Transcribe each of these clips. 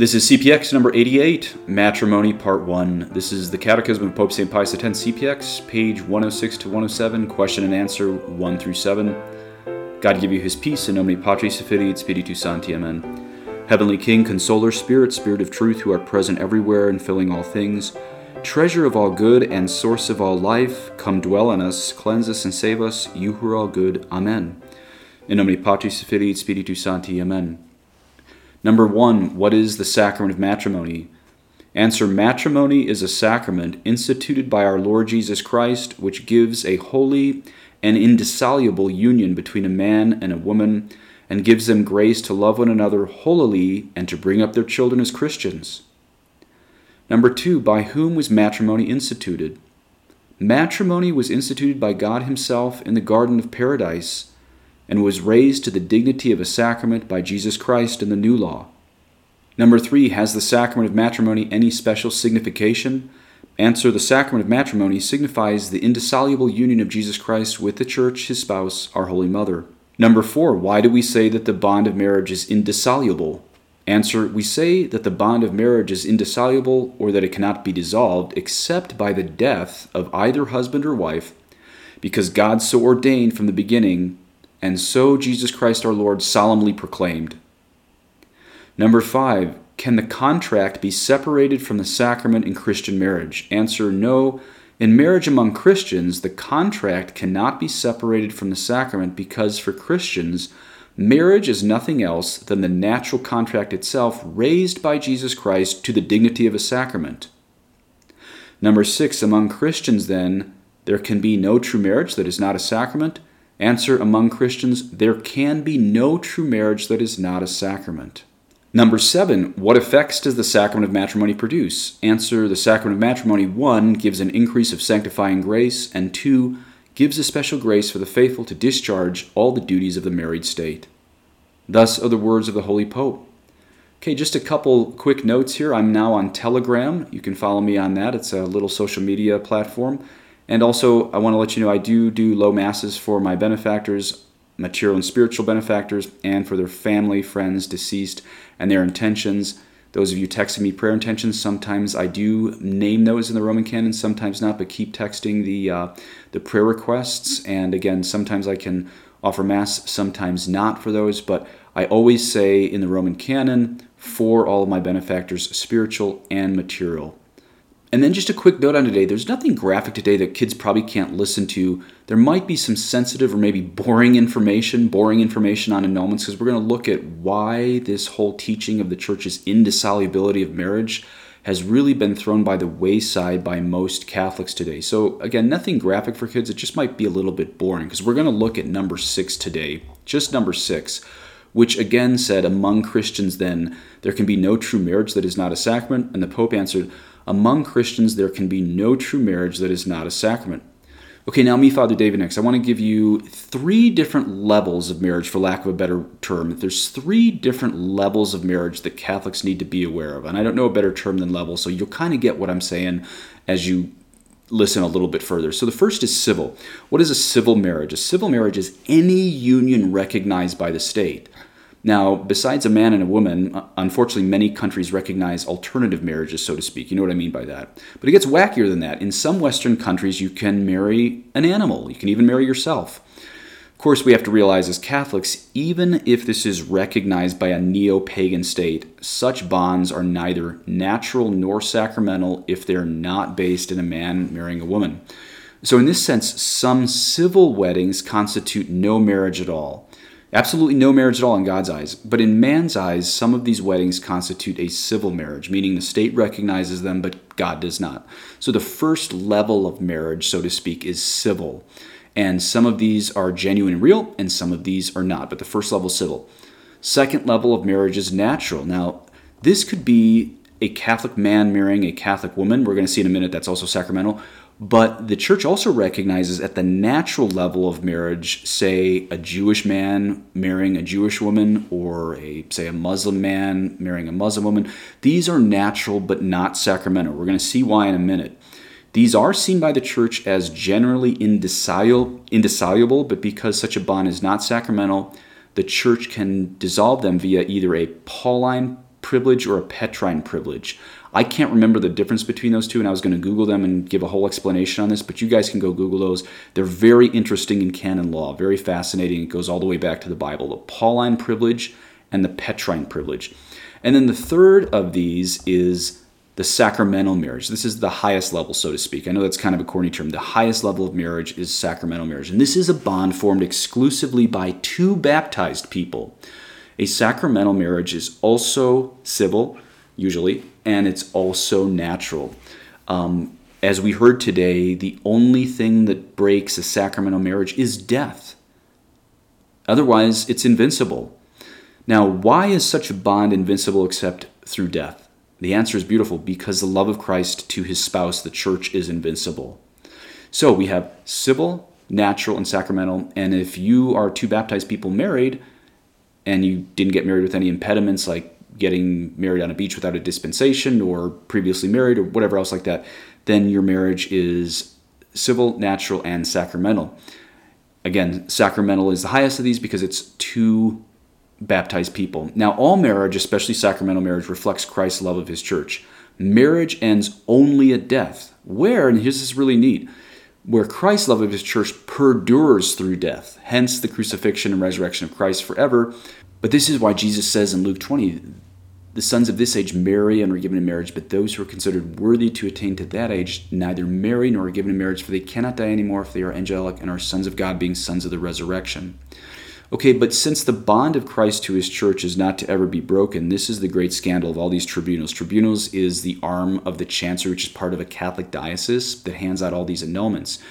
This is CPX number 88, Matrimony Part 1. This is the Catechism of Pope St. Pius X, CPX, page 106 to 107, question and answer 1 through 7. God give you his peace, in nomine Patris et Spiritus Sancti. Amen. Heavenly King, consoler, Spirit, Spirit of truth, who are present everywhere and filling all things, treasure of all good and source of all life, come dwell in us, cleanse us and save us, you who are all good. Amen. In nomine Patris et et Spiritus Sancti. Amen. Number one, what is the sacrament of matrimony? Answer Matrimony is a sacrament instituted by our Lord Jesus Christ, which gives a holy and indissoluble union between a man and a woman, and gives them grace to love one another holily and to bring up their children as Christians. Number two, by whom was matrimony instituted? Matrimony was instituted by God Himself in the Garden of Paradise and was raised to the dignity of a sacrament by Jesus Christ in the new law. Number three, has the sacrament of matrimony any special signification? Answer The sacrament of matrimony signifies the indissoluble union of Jesus Christ with the Church, his spouse, our Holy Mother. Number four, why do we say that the bond of marriage is indissoluble? Answer We say that the bond of marriage is indissoluble or that it cannot be dissolved except by the death of either husband or wife, because God so ordained from the beginning and so Jesus Christ our Lord solemnly proclaimed. Number five, can the contract be separated from the sacrament in Christian marriage? Answer no. In marriage among Christians, the contract cannot be separated from the sacrament because for Christians, marriage is nothing else than the natural contract itself raised by Jesus Christ to the dignity of a sacrament. Number six, among Christians, then, there can be no true marriage that is not a sacrament Answer among Christians, there can be no true marriage that is not a sacrament. Number seven, what effects does the sacrament of matrimony produce? Answer the sacrament of matrimony, one, gives an increase of sanctifying grace, and two, gives a special grace for the faithful to discharge all the duties of the married state. Thus are the words of the Holy Pope. Okay, just a couple quick notes here. I'm now on Telegram. You can follow me on that. It's a little social media platform. And also, I want to let you know I do do low masses for my benefactors, material and spiritual benefactors, and for their family, friends, deceased, and their intentions. Those of you texting me prayer intentions, sometimes I do name those in the Roman canon, sometimes not, but keep texting the uh, the prayer requests. And again, sometimes I can offer mass, sometimes not for those, but I always say in the Roman canon for all of my benefactors, spiritual and material. And then just a quick note on today there's nothing graphic today that kids probably can't listen to. There might be some sensitive or maybe boring information, boring information on annulments, because we're going to look at why this whole teaching of the church's indissolubility of marriage has really been thrown by the wayside by most Catholics today. So, again, nothing graphic for kids. It just might be a little bit boring because we're going to look at number six today, just number six, which again said, Among Christians, then, there can be no true marriage that is not a sacrament. And the Pope answered, among Christians, there can be no true marriage that is not a sacrament. Okay, now me, Father David, next. I want to give you three different levels of marriage, for lack of a better term. There's three different levels of marriage that Catholics need to be aware of. And I don't know a better term than level, so you'll kind of get what I'm saying as you listen a little bit further. So the first is civil. What is a civil marriage? A civil marriage is any union recognized by the state. Now, besides a man and a woman, uh, unfortunately, many countries recognize alternative marriages, so to speak. You know what I mean by that. But it gets wackier than that. In some Western countries, you can marry an animal, you can even marry yourself. Of course, we have to realize as Catholics, even if this is recognized by a neo pagan state, such bonds are neither natural nor sacramental if they're not based in a man marrying a woman. So, in this sense, some civil weddings constitute no marriage at all. Absolutely no marriage at all in God's eyes. But in man's eyes, some of these weddings constitute a civil marriage, meaning the state recognizes them, but God does not. So the first level of marriage, so to speak, is civil. And some of these are genuine and real, and some of these are not. But the first level is civil. Second level of marriage is natural. Now, this could be a Catholic man marrying a Catholic woman. We're going to see in a minute that's also sacramental. But the church also recognizes at the natural level of marriage, say a Jewish man marrying a Jewish woman, or a say a Muslim man marrying a Muslim woman, these are natural but not sacramental. We're going to see why in a minute. These are seen by the church as generally indissoluble, indissoluble, but because such a bond is not sacramental, the church can dissolve them via either a Pauline privilege or a Petrine privilege. I can't remember the difference between those two, and I was going to Google them and give a whole explanation on this, but you guys can go Google those. They're very interesting in canon law, very fascinating. It goes all the way back to the Bible the Pauline privilege and the Petrine privilege. And then the third of these is the sacramental marriage. This is the highest level, so to speak. I know that's kind of a corny term. The highest level of marriage is sacramental marriage. And this is a bond formed exclusively by two baptized people. A sacramental marriage is also civil, usually, and it's also natural. Um, as we heard today, the only thing that breaks a sacramental marriage is death. Otherwise, it's invincible. Now, why is such a bond invincible except through death? The answer is beautiful because the love of Christ to his spouse, the church, is invincible. So we have civil, natural, and sacramental. And if you are two baptized people married and you didn't get married with any impediments like getting married on a beach without a dispensation or previously married or whatever else like that, then your marriage is civil, natural, and sacramental. Again, sacramental is the highest of these because it's two baptized people. Now, all marriage, especially sacramental marriage, reflects Christ's love of his church. Marriage ends only at death. Where, and here's this really neat, where Christ's love of his church perdures through death, hence the crucifixion and resurrection of Christ forever. But this is why Jesus says in Luke 20, the sons of this age marry and are given in marriage, but those who are considered worthy to attain to that age neither marry nor are given in marriage, for they cannot die anymore if they are angelic and are sons of God, being sons of the resurrection. Okay, but since the bond of Christ to his church is not to ever be broken, this is the great scandal of all these tribunals. Tribunals is the arm of the chancery, which is part of a Catholic diocese that hands out all these annulments,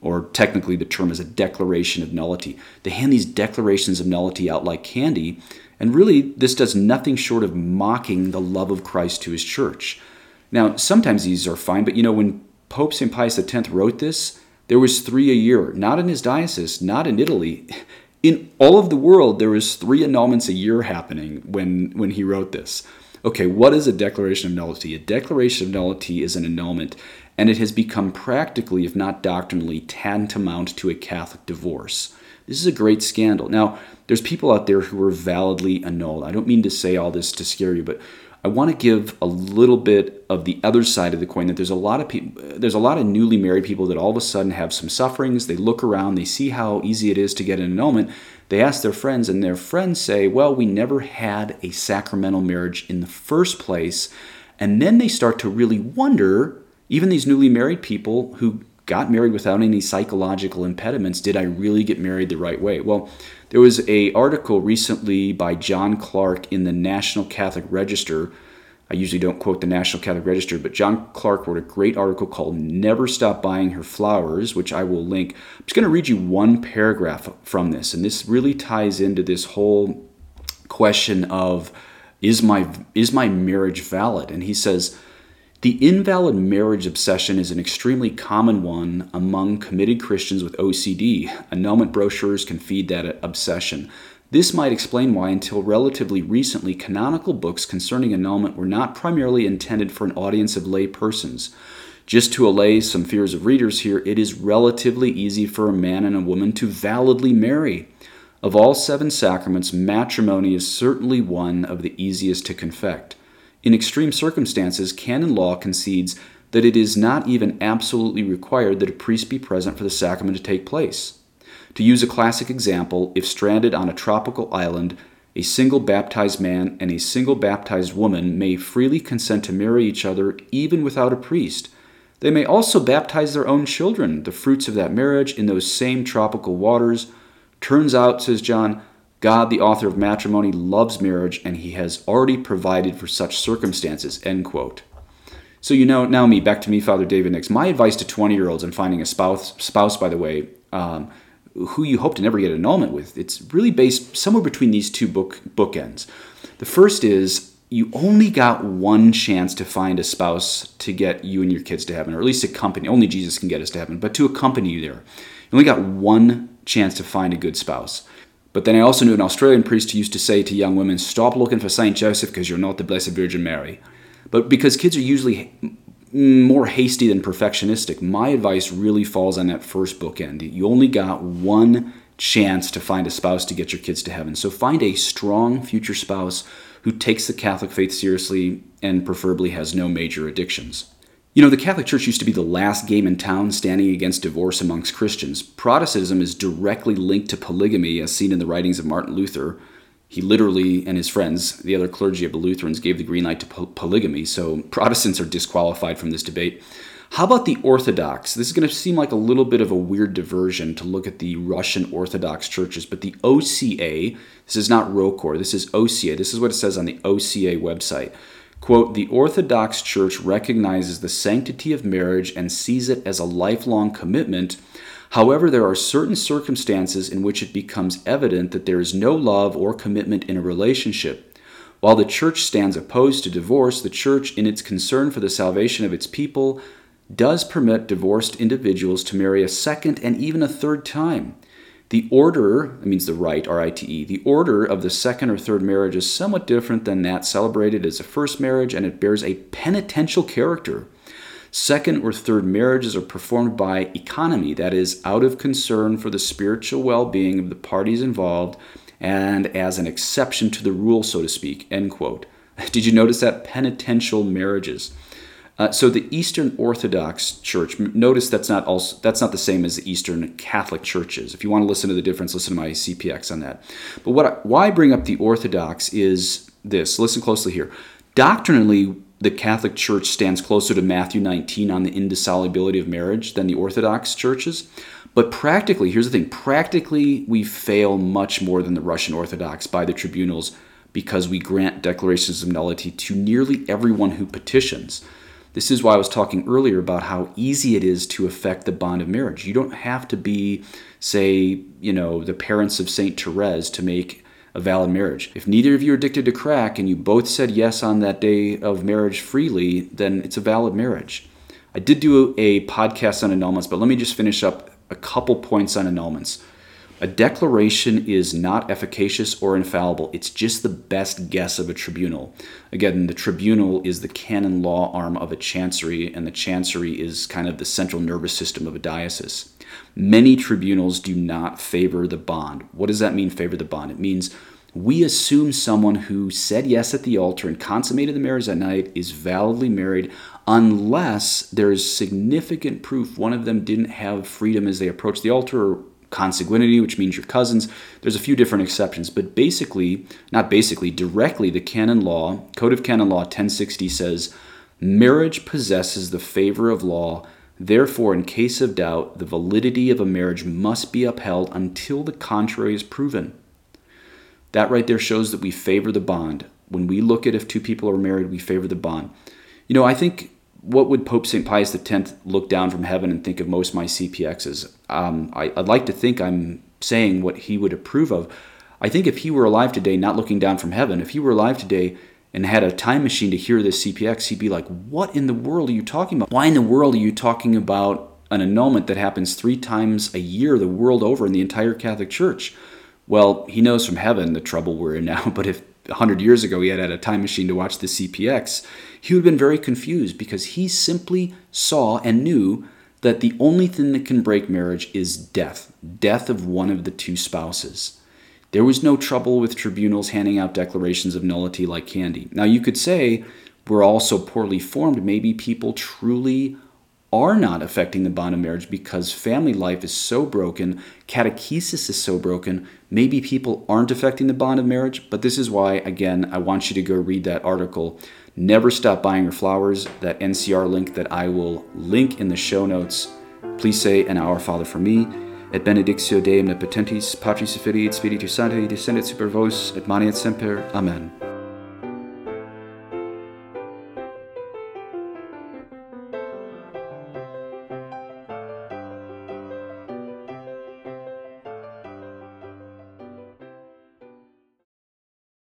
or technically the term is a declaration of nullity. They hand these declarations of nullity out like candy, and really this does nothing short of mocking the love of Christ to his church. Now, sometimes these are fine, but you know, when Pope St. Pius X wrote this, there was three a year, not in his diocese, not in Italy in all of the world there was three annulments a year happening when when he wrote this. Okay what is a declaration of nullity? A declaration of nullity is an annulment and it has become practically if not doctrinally tantamount to a catholic divorce. This is a great scandal. Now there's people out there who are validly annulled. I don't mean to say all this to scare you but I want to give a little bit of the other side of the coin that there's a lot of people there's a lot of newly married people that all of a sudden have some sufferings, they look around, they see how easy it is to get an annulment, they ask their friends and their friends say, "Well, we never had a sacramental marriage in the first place." And then they start to really wonder, even these newly married people who got married without any psychological impediments, did I really get married the right way? Well, there was a article recently by John Clark in the National Catholic Register. I usually don't quote the National Catholic Register, but John Clark wrote a great article called Never Stop Buying Her Flowers, which I will link. I'm just going to read you one paragraph from this, and this really ties into this whole question of is my is my marriage valid? And he says the invalid marriage obsession is an extremely common one among committed Christians with OCD. Annulment brochures can feed that obsession. This might explain why, until relatively recently, canonical books concerning annulment were not primarily intended for an audience of lay persons. Just to allay some fears of readers here, it is relatively easy for a man and a woman to validly marry. Of all seven sacraments, matrimony is certainly one of the easiest to confect. In extreme circumstances, canon law concedes that it is not even absolutely required that a priest be present for the sacrament to take place. To use a classic example, if stranded on a tropical island, a single baptized man and a single baptized woman may freely consent to marry each other even without a priest. They may also baptize their own children, the fruits of that marriage, in those same tropical waters. Turns out, says John, God, the author of matrimony, loves marriage, and he has already provided for such circumstances. End quote. So you know, now me, back to me, Father David Nix. My advice to 20-year-olds and finding a spouse, spouse, by the way, um, who you hope to never get annulment with, it's really based somewhere between these two book bookends. The first is you only got one chance to find a spouse to get you and your kids to heaven, or at least accompany. Only Jesus can get us to heaven, but to accompany you there. You only got one chance to find a good spouse. But then I also knew an Australian priest who used to say to young women, Stop looking for St. Joseph because you're not the Blessed Virgin Mary. But because kids are usually more hasty than perfectionistic, my advice really falls on that first bookend. You only got one chance to find a spouse to get your kids to heaven. So find a strong future spouse who takes the Catholic faith seriously and preferably has no major addictions. You know, the Catholic Church used to be the last game in town standing against divorce amongst Christians. Protestantism is directly linked to polygamy, as seen in the writings of Martin Luther. He literally and his friends, the other clergy of the Lutherans, gave the green light to po- polygamy, so Protestants are disqualified from this debate. How about the Orthodox? This is going to seem like a little bit of a weird diversion to look at the Russian Orthodox churches, but the OCA, this is not ROCOR, this is OCA. This is what it says on the OCA website. Quote, the Orthodox Church recognizes the sanctity of marriage and sees it as a lifelong commitment. However, there are certain circumstances in which it becomes evident that there is no love or commitment in a relationship. While the Church stands opposed to divorce, the Church, in its concern for the salvation of its people, does permit divorced individuals to marry a second and even a third time. The order, that means the rite, R I T E, the order of the second or third marriage is somewhat different than that celebrated as a first marriage, and it bears a penitential character. Second or third marriages are performed by economy, that is, out of concern for the spiritual well being of the parties involved and as an exception to the rule, so to speak. End quote. Did you notice that? Penitential marriages. Uh, so the Eastern Orthodox Church, notice that's not also that's not the same as the Eastern Catholic churches. If you want to listen to the difference, listen to my CPX on that. But what I, why I bring up the Orthodox is this. Listen closely here. Doctrinally, the Catholic Church stands closer to Matthew 19 on the indissolubility of marriage than the Orthodox churches. But practically, here's the thing practically, we fail much more than the Russian Orthodox by the tribunals because we grant declarations of nullity to nearly everyone who petitions. This is why I was talking earlier about how easy it is to affect the bond of marriage. You don't have to be, say, you know, the parents of Saint Therese to make a valid marriage. If neither of you are addicted to crack and you both said yes on that day of marriage freely, then it's a valid marriage. I did do a podcast on annulments, but let me just finish up a couple points on annulments. A declaration is not efficacious or infallible. It's just the best guess of a tribunal. Again, the tribunal is the canon law arm of a chancery, and the chancery is kind of the central nervous system of a diocese. Many tribunals do not favor the bond. What does that mean, favor the bond? It means we assume someone who said yes at the altar and consummated the marriage that night is validly married unless there is significant proof one of them didn't have freedom as they approached the altar or consanguinity, which means your cousins. There's a few different exceptions, but basically, not basically, directly, the canon law, Code of Canon Law 1060 says marriage possesses the favor of law. Therefore, in case of doubt, the validity of a marriage must be upheld until the contrary is proven. That right there shows that we favor the bond. When we look at if two people are married, we favor the bond. You know, I think what would Pope St. Pius X look down from heaven and think of most of my CPXs? Um, I, would like to think I'm saying what he would approve of. I think if he were alive today, not looking down from heaven, if he were alive today and had a time machine to hear this CPX, he'd be like, What in the world are you talking about? Why in the world are you talking about an annulment that happens three times a year the world over in the entire Catholic Church? Well, he knows from heaven the trouble we're in now, but if 100 years ago he had had a time machine to watch the CPX, he would have been very confused because he simply saw and knew that the only thing that can break marriage is death death of one of the two spouses. There was no trouble with tribunals handing out declarations of nullity like candy. Now, you could say we're all so poorly formed, maybe people truly are not affecting the bond of marriage because family life is so broken, catechesis is so broken, maybe people aren't affecting the bond of marriage. But this is why, again, I want you to go read that article. Never stop buying your flowers, that NCR link that I will link in the show notes. Please say an Our Father for me. Et benedictio Dei omnipotentis, Patris et et Spiritus Sancti, descendet super vos, et manet semper. Amen.